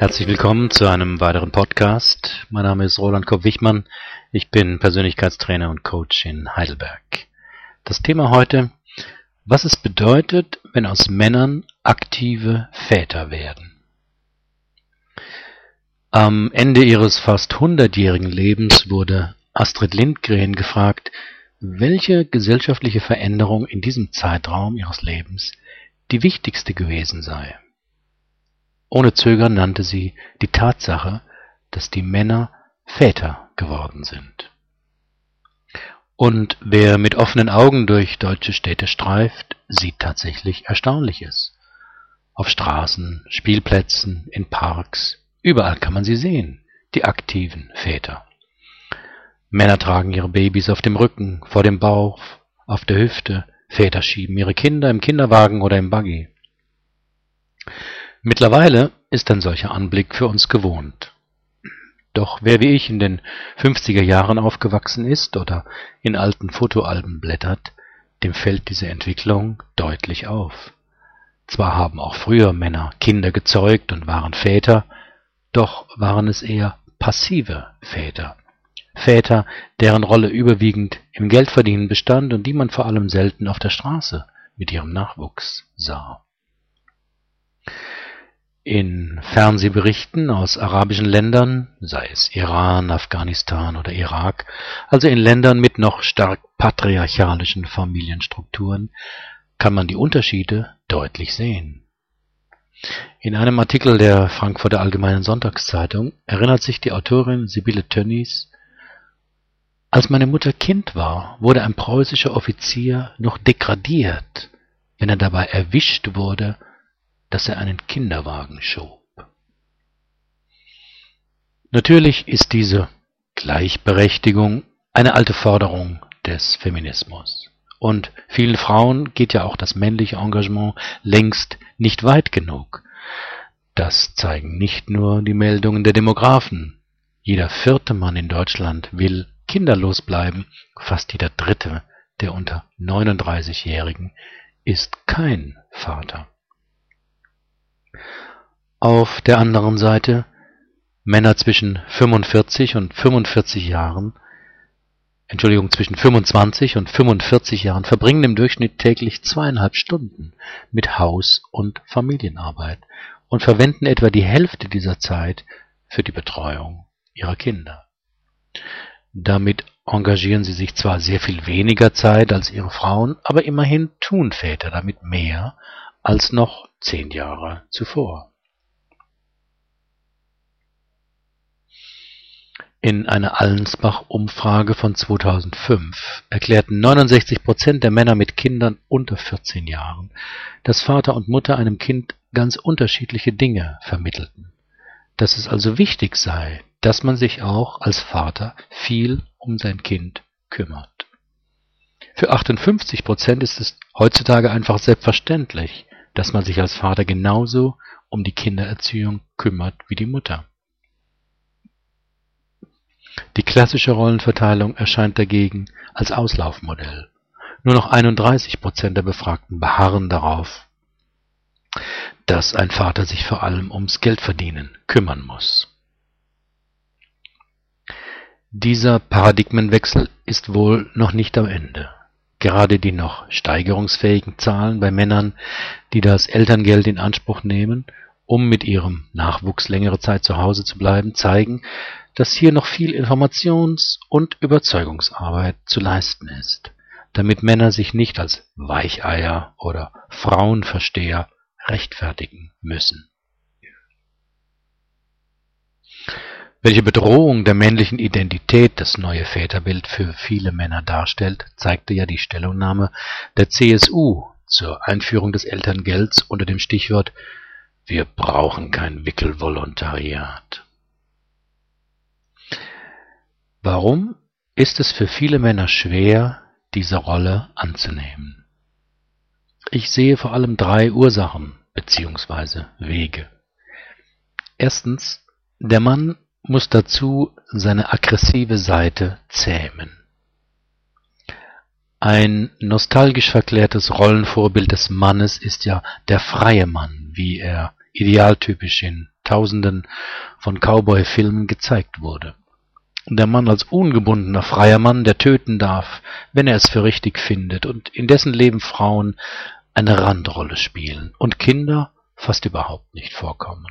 Herzlich willkommen zu einem weiteren Podcast. Mein Name ist Roland Kopp-Wichmann. Ich bin Persönlichkeitstrainer und Coach in Heidelberg. Das Thema heute, was es bedeutet, wenn aus Männern aktive Väter werden. Am Ende ihres fast hundertjährigen Lebens wurde Astrid Lindgren gefragt, welche gesellschaftliche Veränderung in diesem Zeitraum ihres Lebens die wichtigste gewesen sei. Ohne Zögern nannte sie die Tatsache, dass die Männer Väter geworden sind. Und wer mit offenen Augen durch deutsche Städte streift, sieht tatsächlich Erstaunliches. Auf Straßen, Spielplätzen, in Parks, überall kann man sie sehen, die aktiven Väter. Männer tragen ihre Babys auf dem Rücken, vor dem Bauch, auf der Hüfte, Väter schieben ihre Kinder im Kinderwagen oder im Buggy. Mittlerweile ist ein solcher Anblick für uns gewohnt. Doch wer wie ich in den 50er Jahren aufgewachsen ist oder in alten Fotoalben blättert, dem fällt diese Entwicklung deutlich auf. Zwar haben auch früher Männer Kinder gezeugt und waren Väter, doch waren es eher passive Väter. Väter, deren Rolle überwiegend im Geldverdienen bestand und die man vor allem selten auf der Straße mit ihrem Nachwuchs sah. In Fernsehberichten aus arabischen Ländern, sei es Iran, Afghanistan oder Irak, also in Ländern mit noch stark patriarchalischen Familienstrukturen, kann man die Unterschiede deutlich sehen. In einem Artikel der Frankfurter Allgemeinen Sonntagszeitung erinnert sich die Autorin Sibylle Tönnies, als meine Mutter Kind war, wurde ein preußischer Offizier noch degradiert, wenn er dabei erwischt wurde, dass er einen Kinderwagen schob. Natürlich ist diese Gleichberechtigung eine alte Forderung des Feminismus. Und vielen Frauen geht ja auch das männliche Engagement längst nicht weit genug. Das zeigen nicht nur die Meldungen der Demografen. Jeder vierte Mann in Deutschland will kinderlos bleiben. Fast jeder dritte der unter 39-Jährigen ist kein Vater. Auf der anderen Seite Männer zwischen 45 und 45 Jahren, Entschuldigung, zwischen 25 und 45 Jahren verbringen im Durchschnitt täglich zweieinhalb Stunden mit Haus- und Familienarbeit und verwenden etwa die Hälfte dieser Zeit für die Betreuung ihrer Kinder. Damit engagieren sie sich zwar sehr viel weniger Zeit als ihre Frauen, aber immerhin tun Väter damit mehr als noch zehn Jahre zuvor. In einer Allensbach-Umfrage von 2005 erklärten 69 Prozent der Männer mit Kindern unter 14 Jahren, dass Vater und Mutter einem Kind ganz unterschiedliche Dinge vermittelten. Dass es also wichtig sei, dass man sich auch als Vater viel um sein Kind kümmert. Für 58 Prozent ist es heutzutage einfach selbstverständlich, dass man sich als Vater genauso um die Kindererziehung kümmert wie die Mutter. Die klassische Rollenverteilung erscheint dagegen als Auslaufmodell. Nur noch 31 Prozent der Befragten beharren darauf, dass ein Vater sich vor allem ums Geldverdienen kümmern muss. Dieser Paradigmenwechsel ist wohl noch nicht am Ende. Gerade die noch steigerungsfähigen Zahlen bei Männern, die das Elterngeld in Anspruch nehmen, um mit ihrem Nachwuchs längere Zeit zu Hause zu bleiben, zeigen, dass hier noch viel Informations- und Überzeugungsarbeit zu leisten ist, damit Männer sich nicht als Weicheier oder Frauenversteher rechtfertigen müssen. Welche Bedrohung der männlichen Identität das neue Väterbild für viele Männer darstellt, zeigte ja die Stellungnahme der CSU zur Einführung des Elterngelds unter dem Stichwort Wir brauchen kein Wickelvolontariat. Warum ist es für viele Männer schwer, diese Rolle anzunehmen? Ich sehe vor allem drei Ursachen bzw. Wege. Erstens, der Mann muss dazu seine aggressive Seite zähmen. Ein nostalgisch verklärtes Rollenvorbild des Mannes ist ja der freie Mann, wie er idealtypisch in Tausenden von Cowboy-Filmen gezeigt wurde. Der Mann als ungebundener freier Mann, der töten darf, wenn er es für richtig findet, und in dessen Leben Frauen eine Randrolle spielen und Kinder fast überhaupt nicht vorkommen.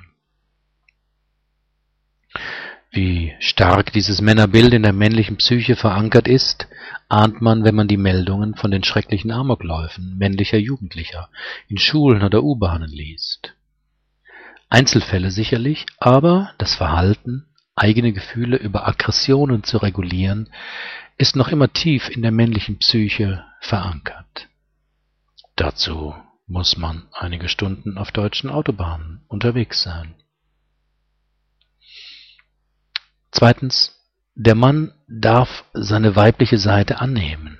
Wie stark dieses Männerbild in der männlichen Psyche verankert ist, ahnt man, wenn man die Meldungen von den schrecklichen Amokläufen männlicher Jugendlicher in Schulen oder U-Bahnen liest. Einzelfälle sicherlich, aber das Verhalten, eigene Gefühle über Aggressionen zu regulieren, ist noch immer tief in der männlichen Psyche verankert. Dazu muss man einige Stunden auf deutschen Autobahnen unterwegs sein. Zweitens, der Mann darf seine weibliche Seite annehmen.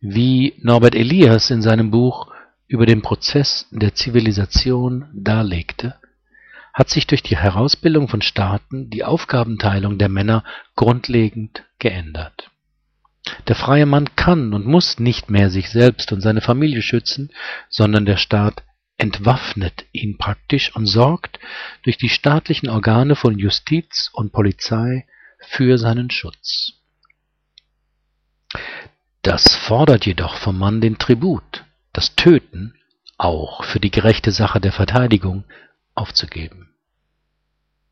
Wie Norbert Elias in seinem Buch über den Prozess der Zivilisation darlegte, hat sich durch die Herausbildung von Staaten die Aufgabenteilung der Männer grundlegend geändert. Der freie Mann kann und muss nicht mehr sich selbst und seine Familie schützen, sondern der Staat entwaffnet ihn praktisch und sorgt durch die staatlichen Organe von Justiz und Polizei für seinen Schutz. Das fordert jedoch vom Mann den Tribut, das Töten auch für die gerechte Sache der Verteidigung aufzugeben.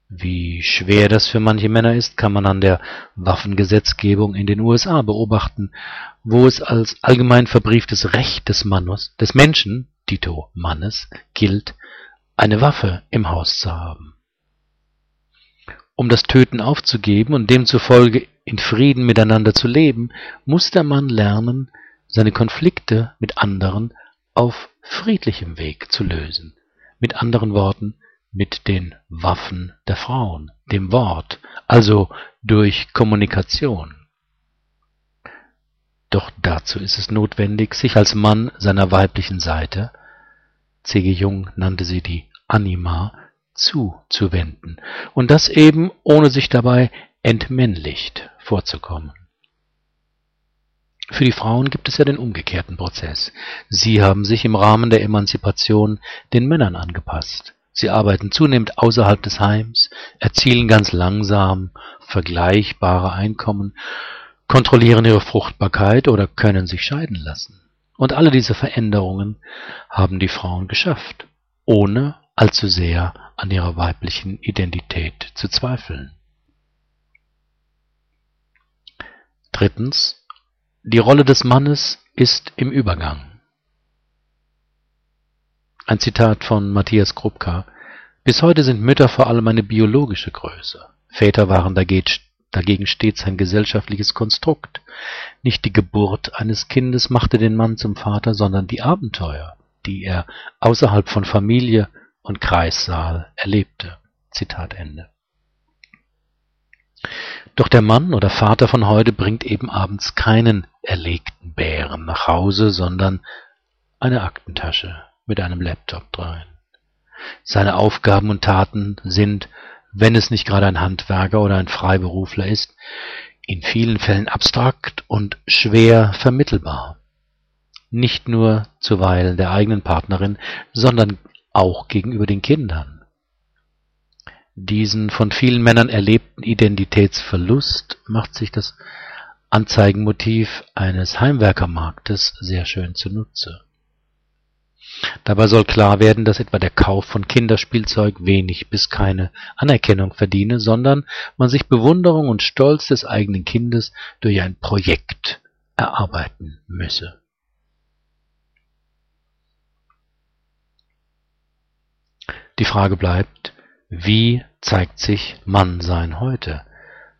Wie schwer das für manche Männer ist, kann man an der Waffengesetzgebung in den USA beobachten, wo es als allgemein verbrieftes Recht des Mannes, des Menschen, dito Mannes, gilt, eine Waffe im Haus zu haben. Um das Töten aufzugeben und demzufolge in Frieden miteinander zu leben, muss der Mann lernen, seine Konflikte mit anderen auf friedlichem Weg zu lösen. Mit anderen Worten, mit den Waffen der Frauen, dem Wort, also durch Kommunikation. Doch dazu ist es notwendig, sich als Mann seiner weiblichen Seite, C.G. Jung nannte sie die Anima, zuzuwenden, und das eben ohne sich dabei entmännlicht vorzukommen. Für die Frauen gibt es ja den umgekehrten Prozess. Sie haben sich im Rahmen der Emanzipation den Männern angepasst. Sie arbeiten zunehmend außerhalb des Heims, erzielen ganz langsam vergleichbare Einkommen, kontrollieren ihre Fruchtbarkeit oder können sich scheiden lassen. Und alle diese Veränderungen haben die Frauen geschafft, ohne allzu sehr an ihrer weiblichen Identität zu zweifeln. Drittens. Die Rolle des Mannes ist im Übergang. Ein Zitat von Matthias Krupka. Bis heute sind Mütter vor allem eine biologische Größe. Väter waren dagegen stets ein gesellschaftliches Konstrukt. Nicht die Geburt eines Kindes machte den Mann zum Vater, sondern die Abenteuer, die er außerhalb von Familie und Kreissaal erlebte. Zitat Ende. Doch der Mann oder Vater von heute bringt eben abends keinen erlegten Bären nach Hause, sondern eine Aktentasche mit einem Laptop drein. Seine Aufgaben und Taten sind, wenn es nicht gerade ein Handwerker oder ein Freiberufler ist, in vielen Fällen abstrakt und schwer vermittelbar. Nicht nur zuweilen der eigenen Partnerin, sondern auch gegenüber den Kindern. Diesen von vielen Männern erlebten Identitätsverlust macht sich das Anzeigenmotiv eines Heimwerkermarktes sehr schön zunutze. Dabei soll klar werden, dass etwa der Kauf von Kinderspielzeug wenig bis keine Anerkennung verdiene, sondern man sich Bewunderung und Stolz des eigenen Kindes durch ein Projekt erarbeiten müsse. Die Frage bleibt, wie zeigt sich Mannsein heute?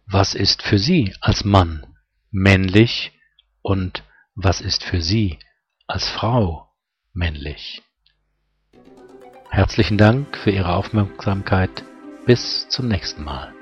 Was ist für Sie als Mann männlich und was ist für Sie als Frau männlich? Herzlichen Dank für Ihre Aufmerksamkeit. Bis zum nächsten Mal.